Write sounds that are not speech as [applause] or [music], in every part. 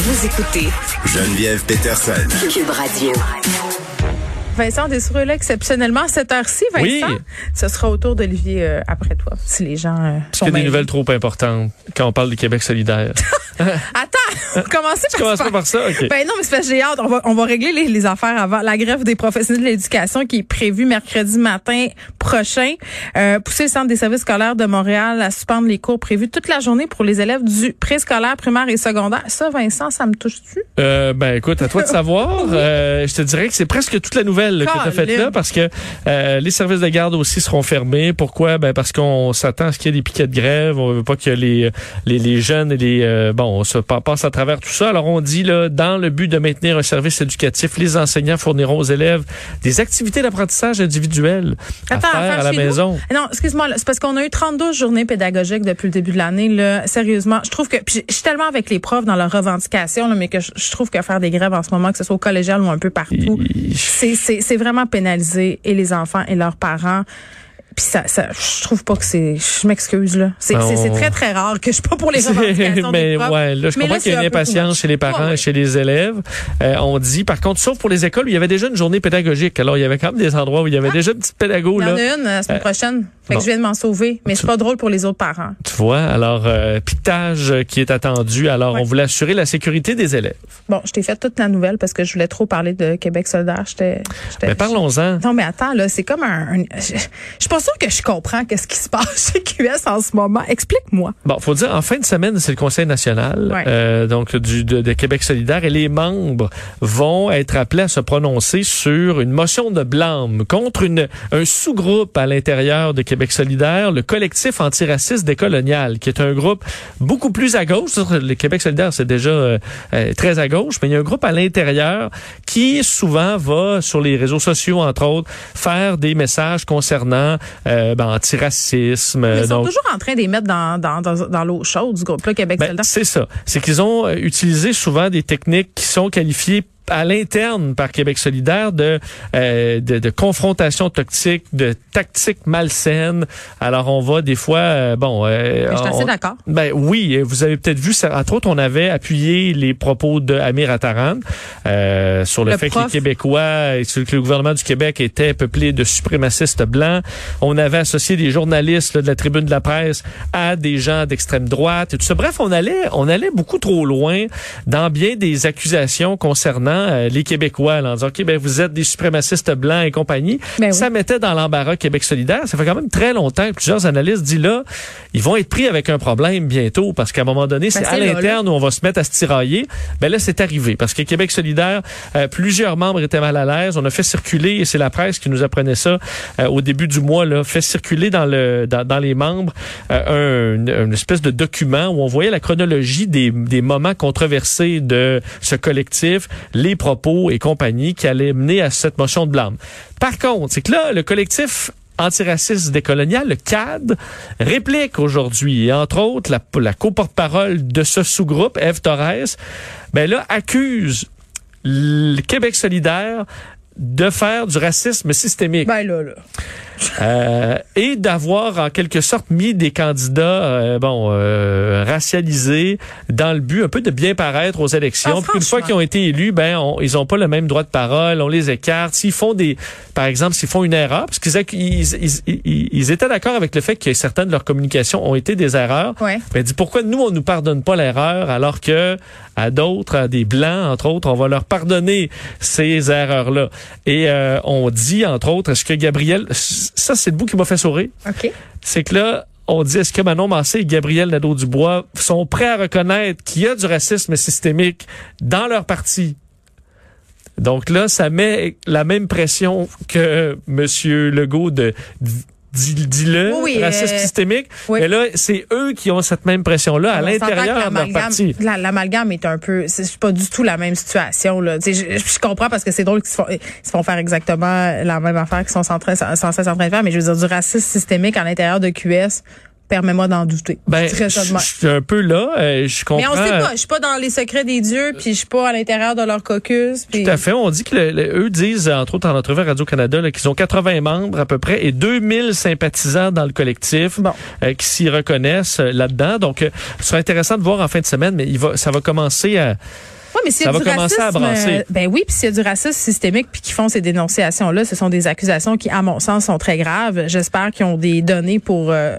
Vous écoutez Geneviève Peterson. Cube Radio. Vincent Dessoureux, exceptionnellement, à cette heure-ci, Vincent, Oui. ce sera au tour d'Olivier euh, après toi, si les gens euh, Est-ce sont qu'il y a des nouvelles trop importantes quand on parle du Québec solidaire? [laughs] Attends, commencez Tu par ça? Ben non, mais c'est parce que j'ai hâte. On va, on va régler les, les affaires avant. La grève des professionnels de l'éducation qui est prévue mercredi matin prochain. Euh, pousser le Centre des services scolaires de Montréal à suspendre les cours prévus toute la journée pour les élèves du préscolaire, primaire et secondaire. Ça, Vincent, ça me touche-tu? Euh, ben écoute, à toi de savoir. [laughs] Euh, je te dirais que c'est presque toute la nouvelle que tu as faite là parce que euh, les services de garde aussi seront fermés. Pourquoi? Ben parce qu'on s'attend à ce qu'il y ait des piquets de grève. On veut pas que les, les, les jeunes et les euh, bon on se pa- passe à travers tout ça. Alors on dit là, dans le but de maintenir un service éducatif, les enseignants fourniront aux élèves des activités d'apprentissage individuelles à faire à faire à la nous? maison. Non, excuse-moi, c'est parce qu'on a eu 32 journées pédagogiques depuis le début de l'année. Là, sérieusement, je trouve que puis je suis tellement avec les profs dans leurs revendications, là, mais que je, trouve que faire des grèves en ce moment, que ce soit au collégial ou un peu partout, c'est vraiment pénaliser et les enfants et leurs parents. Puis ça, ça, je trouve pas que c'est. Je m'excuse là. C'est on- très très rare que je suis pas pour les [laughs] revendications mais des profs. ouais, là, je Mais comprends qu'il y a une impatience chez les parents Ouais, et chez les élèves. Euh, on dit, par contre, sauf pour les écoles où il y avait déjà une journée pédagogique. Alors, il y avait quand même des endroits où il y avait déjà une petite pédago, Il y en là. a une la semaine Euh, prochaine. Fait bon. que je viens de m'en sauver. Mais c'est pas drôle pour les autres parents. Tu vois, alors, euh, piquetage euh, qui est attendu. Alors, Ouais. on voulait assurer la sécurité des élèves. Bon, je t'ai fait toute la nouvelle parce que je voulais trop parler de Québec solidaire. J'étais. j'étais- Mais parlons-en. Non, mais attends, là, c'est comme un. un- je, je suis pas sûre que je comprends qu'est-ce qui se passe chez QS en ce moment. Explique-moi. Bon, faut dire, en fin de semaine, c'est le Conseil national, Ouais. euh, donc du de, de Québec solidaire, et les membres vont être appelés à se prononcer sur une motion de blâme contre une, un sous-groupe à l'intérieur de Québec solidaire, le collectif antiraciste décolonial, qui est un groupe beaucoup plus à gauche. Le Québec solidaire, c'est déjà euh, euh, très à gauche, mais il y a un groupe à l'intérieur qui souvent va sur les réseaux sociaux, entre autres, faire des messages concernant euh, ben, antiracisme. Ils sont donc, toujours en train de les mettre dans, dans, dans, dans l'eau chaude du groupe-là Québec ben, solidaire. c'est ça. C'est qu'ils ont euh, utilisé souvent des techniques qui sont qualifiées à l'interne par Québec solidaire de, euh, de, de confrontation toxique, de tactique malsaine. Alors on va des fois, euh, bon... euh, je suis assez d'accord. ben oui, vous avez peut-être vu, ça, entre autres, on avait appuyé les propos de Amir Attaran euh, sur le, Le fait prof. que les Québécois et que le gouvernement du Québec était peuplé de suprémacistes blancs. On avait associé des journalistes là, de la tribune de la presse à des gens d'extrême droite et tout ça. Bref, on allait, on allait beaucoup trop loin dans bien des accusations concernant euh, les Québécois, là, en disant ok, ben vous êtes des suprémacistes blancs et compagnie. Ben oui. Ça mettait dans l'embarras Québec solidaire. Ça fait quand même très longtemps que plusieurs analystes disent là, ils vont être pris avec un problème bientôt parce qu'à un moment donné, c'est à Ben, c'est là, l'interne où on va se mettre à se tirailler. Ben là, c'est arrivé parce que Québec solidaire, euh, plusieurs membres étaient mal à l'aise. On a fait circuler, et c'est la presse qui nous apprenait ça euh, au début du mois, là, fait circuler dans le dans, dans les membres un, une espèce de document où on voyait la chronologie des, des moments controversés de ce collectif, les propos et compagnie qui allaient mener à cette motion de blâme. Par contre, c'est que là, le collectif antiraciste décolonial, le CAD, réplique aujourd'hui, entre autres, la, la co-porte-parole de ce sous-groupe, Eve Torres, ben là, accuse le Québec solidaire de faire du racisme systémique Ben là, là. [laughs] euh, et d'avoir en quelque sorte mis des candidats euh, bon euh, racialisés dans le but un peu de bien paraître aux élections. Ah, Puis une fois qu'ils ont été élus, ben on- ils ont pas le même droit de parole, on les écarte. S'ils font des, par exemple, s'ils font une erreur, parce qu'ils ils, ils, étaient d'accord avec le fait que certaines de leurs communications ont été des erreurs. Ouais. Ben, dit pourquoi nous on nous pardonne pas l'erreur alors que à d'autres, à des blancs entre autres, on va leur pardonner ces erreurs-là? Et euh, on dit entre autres, est-ce que Gabriel, ça c'est le bout qui m'a fait sourire, OK. c'est que là on dit est-ce que Manon Massé et Gabriel Nadeau-Dubois sont prêts à reconnaître qu'il y a du racisme systémique dans leur parti? Donc là, ça met la même pression que Monsieur Legault de dis-le, Oui, oui, racisme euh, systémique. oui. Mais là, c'est eux qui ont cette même pression-là à l'intérieur de leur l'amalgame- parti. la- L'amalgame est un peu, c'est pas du tout la même situation là. Je, je comprends parce que c'est drôle qu'ils se font, ils se font faire exactement la même affaire qu'ils sont sans, sans cesse en train de faire, mais je veux dire du racisme systémique à l'intérieur de QS. Permets-moi d'en douter. Ben, Je suis un peu là. euh, je comprends. Mais on sait pas. Je suis pas dans les secrets des dieux, puis je suis pas à l'intérieur de leur caucus. puis- Tout à fait. On dit que le- le- eux disent, entre autres en entrevue à Radio-Canada, là, qu'ils ont 80 membres à peu près et 2000 sympathisants dans le collectif Bon. euh, qui s'y reconnaissent euh, là-dedans. Donc, euh, ce sera intéressant de voir en fin de semaine, mais il va, ça va commencer à... Ouais, mais s'il y Ça a va du commencer à brasser. ben oui, puis s'il y a du racisme systémique puis qui font ces dénonciations-là, ce sont des accusations qui, à mon sens, sont très graves. J'espère qu'ils ont des données pour, euh,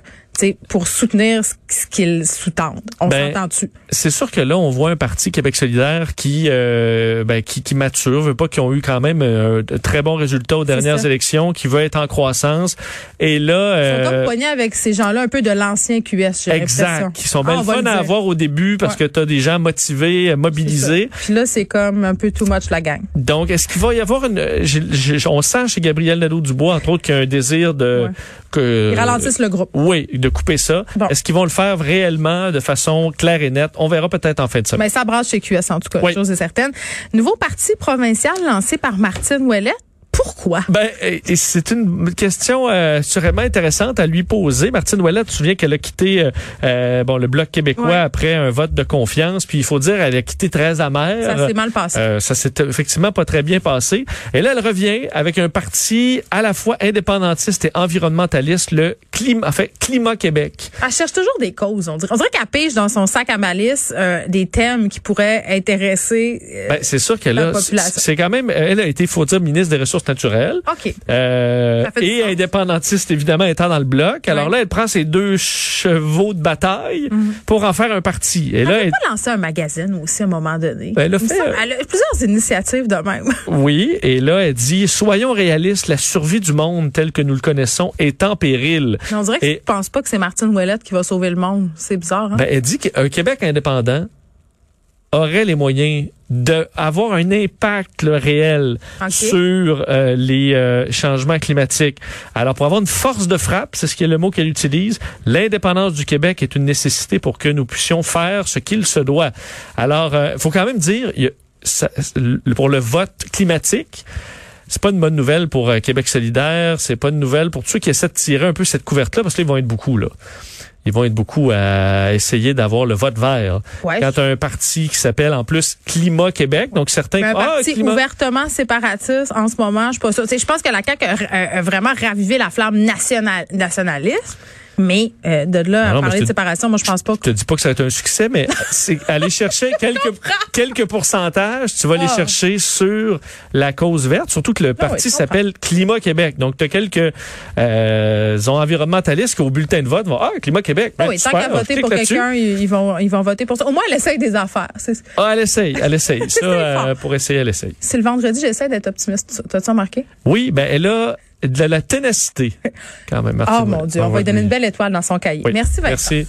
pour soutenir ce qu'ils sous-tendent. On Ben, s'entend-tu? C'est sûr que là, on voit un parti Québec solidaire qui, euh, ben, qui, qui mature, veut pas qu'ils ont eu quand même euh, de très bons résultats aux dernières élections, qui veut être en croissance. Et là, Ils sont euh, comme poignés avec ces gens-là un peu de l'ancien QS, exact, qui sont Ah, bien va fun à avoir au début parce Ouais. que tu as des gens motivés, euh, mobilisés. Puis là, c'est comme un peu too much la gang. Donc, est-ce qu'il va y avoir une... j'ai- j'ai- on sent chez Gabriel Nadeau-Dubois, entre autres, qu'il y a un désir de... Ouais. Que, Ils ralentissent le groupe. Oui, de couper ça. Bon. Est-ce qu'ils vont le faire réellement de façon claire et nette? On verra peut-être en fin de semaine. Mais ça brasse chez QS, en tout cas, Oui. chose est certaine. Nouveau parti provincial lancé par Martine Ouellet. Pourquoi? Ben, c'est une question euh, sûrement intéressante à lui poser. Martine Ouellet, tu te souviens qu'elle a quitté euh, euh, bon le Bloc québécois Ouais. après un vote de confiance. Puis il faut dire, elle a quitté très amère. Ça s'est mal passé. Euh, ça s'est effectivement pas très bien passé. Et là, elle revient avec un parti à la fois indépendantiste et environnementaliste, le climat, enfin, Climat Québec. Elle cherche toujours des causes, on dirait. On dirait qu'elle pige dans son sac à malice euh, des thèmes qui pourraient intéresser. euh, Ben, c'est sûr qu'elle La a, population. c'est quand même, elle a été, faut dire, ministre des Ressources naturelles. OK. Euh, et indépendantiste, évidemment, étant dans le bloc. Alors Ouais. là, elle prend ses deux chevaux de bataille Mhm. pour en faire un parti. Et Elle là, peut elle- pas lancer un magazine aussi à un moment donné. Ben, elle a Il me fait, semble- euh, elle a plusieurs initiatives de même. [laughs] oui, et là, elle dit, soyons réalistes, la survie du monde tel que nous le connaissons est en péril. Mais on dirait que Et- je pense pas que c'est Martine Ouellette qui va sauver le monde. C'est bizarre, hein? Ben, elle dit qu'un Québec indépendant aurait les moyens d'avoir un impact là, réel sur euh, les euh, changements climatiques. Alors, pour avoir une force de frappe, c'est ce qui est le mot qu'elle utilise, l'indépendance du Québec est une nécessité pour que nous puissions faire ce qu'il se doit. Alors, il faut quand même dire, y a- ça- pour le vote climatique, c'est pas une bonne nouvelle pour euh, Québec solidaire, c'est pas une nouvelle pour tous ceux qui essaient de tirer un peu cette couverte-là, parce qu'ils vont être beaucoup, là. Ils vont être beaucoup à essayer d'avoir le vote vert. Ouais. Quand un parti qui s'appelle en plus Climat Québec, donc certains... Mais un Ah, parti climat- ouvertement séparatiste en ce moment, je pense que la CAQ a, a- a vraiment ravivé la flamme national, nationaliste, mais euh, de là Ah à non, parler de séparation, moi je pense pas Je que te dis pas que ça va être un succès, mais [laughs] c'est aller chercher quelques, quelques pourcentages, tu vas les Ah. chercher sur la cause verte, surtout que le oui, parti je s'appelle Climat Québec. Donc, tu as quelques euh, environnementalistes qui, au bulletin de vote, vont Ah, Climat Québec. Ah Ben, oui, tant super, qu'à on voter pour quelqu'un, ils vont, ils vont voter pour ça. Au moins, elle essaye des affaires. Ah, elle essaye, elle essaye. [laughs] Ça, euh, pour essayer, elle essaye. c'est le vendredi, j'essaie d'être optimiste. T'as-tu remarqué? Oui, ben elle a de la ténacité, [laughs] quand même. Martine Oh mon. Dieu, on va lui donner une belle étoile dans son cahier. Oui, Merci Vincent. Merci.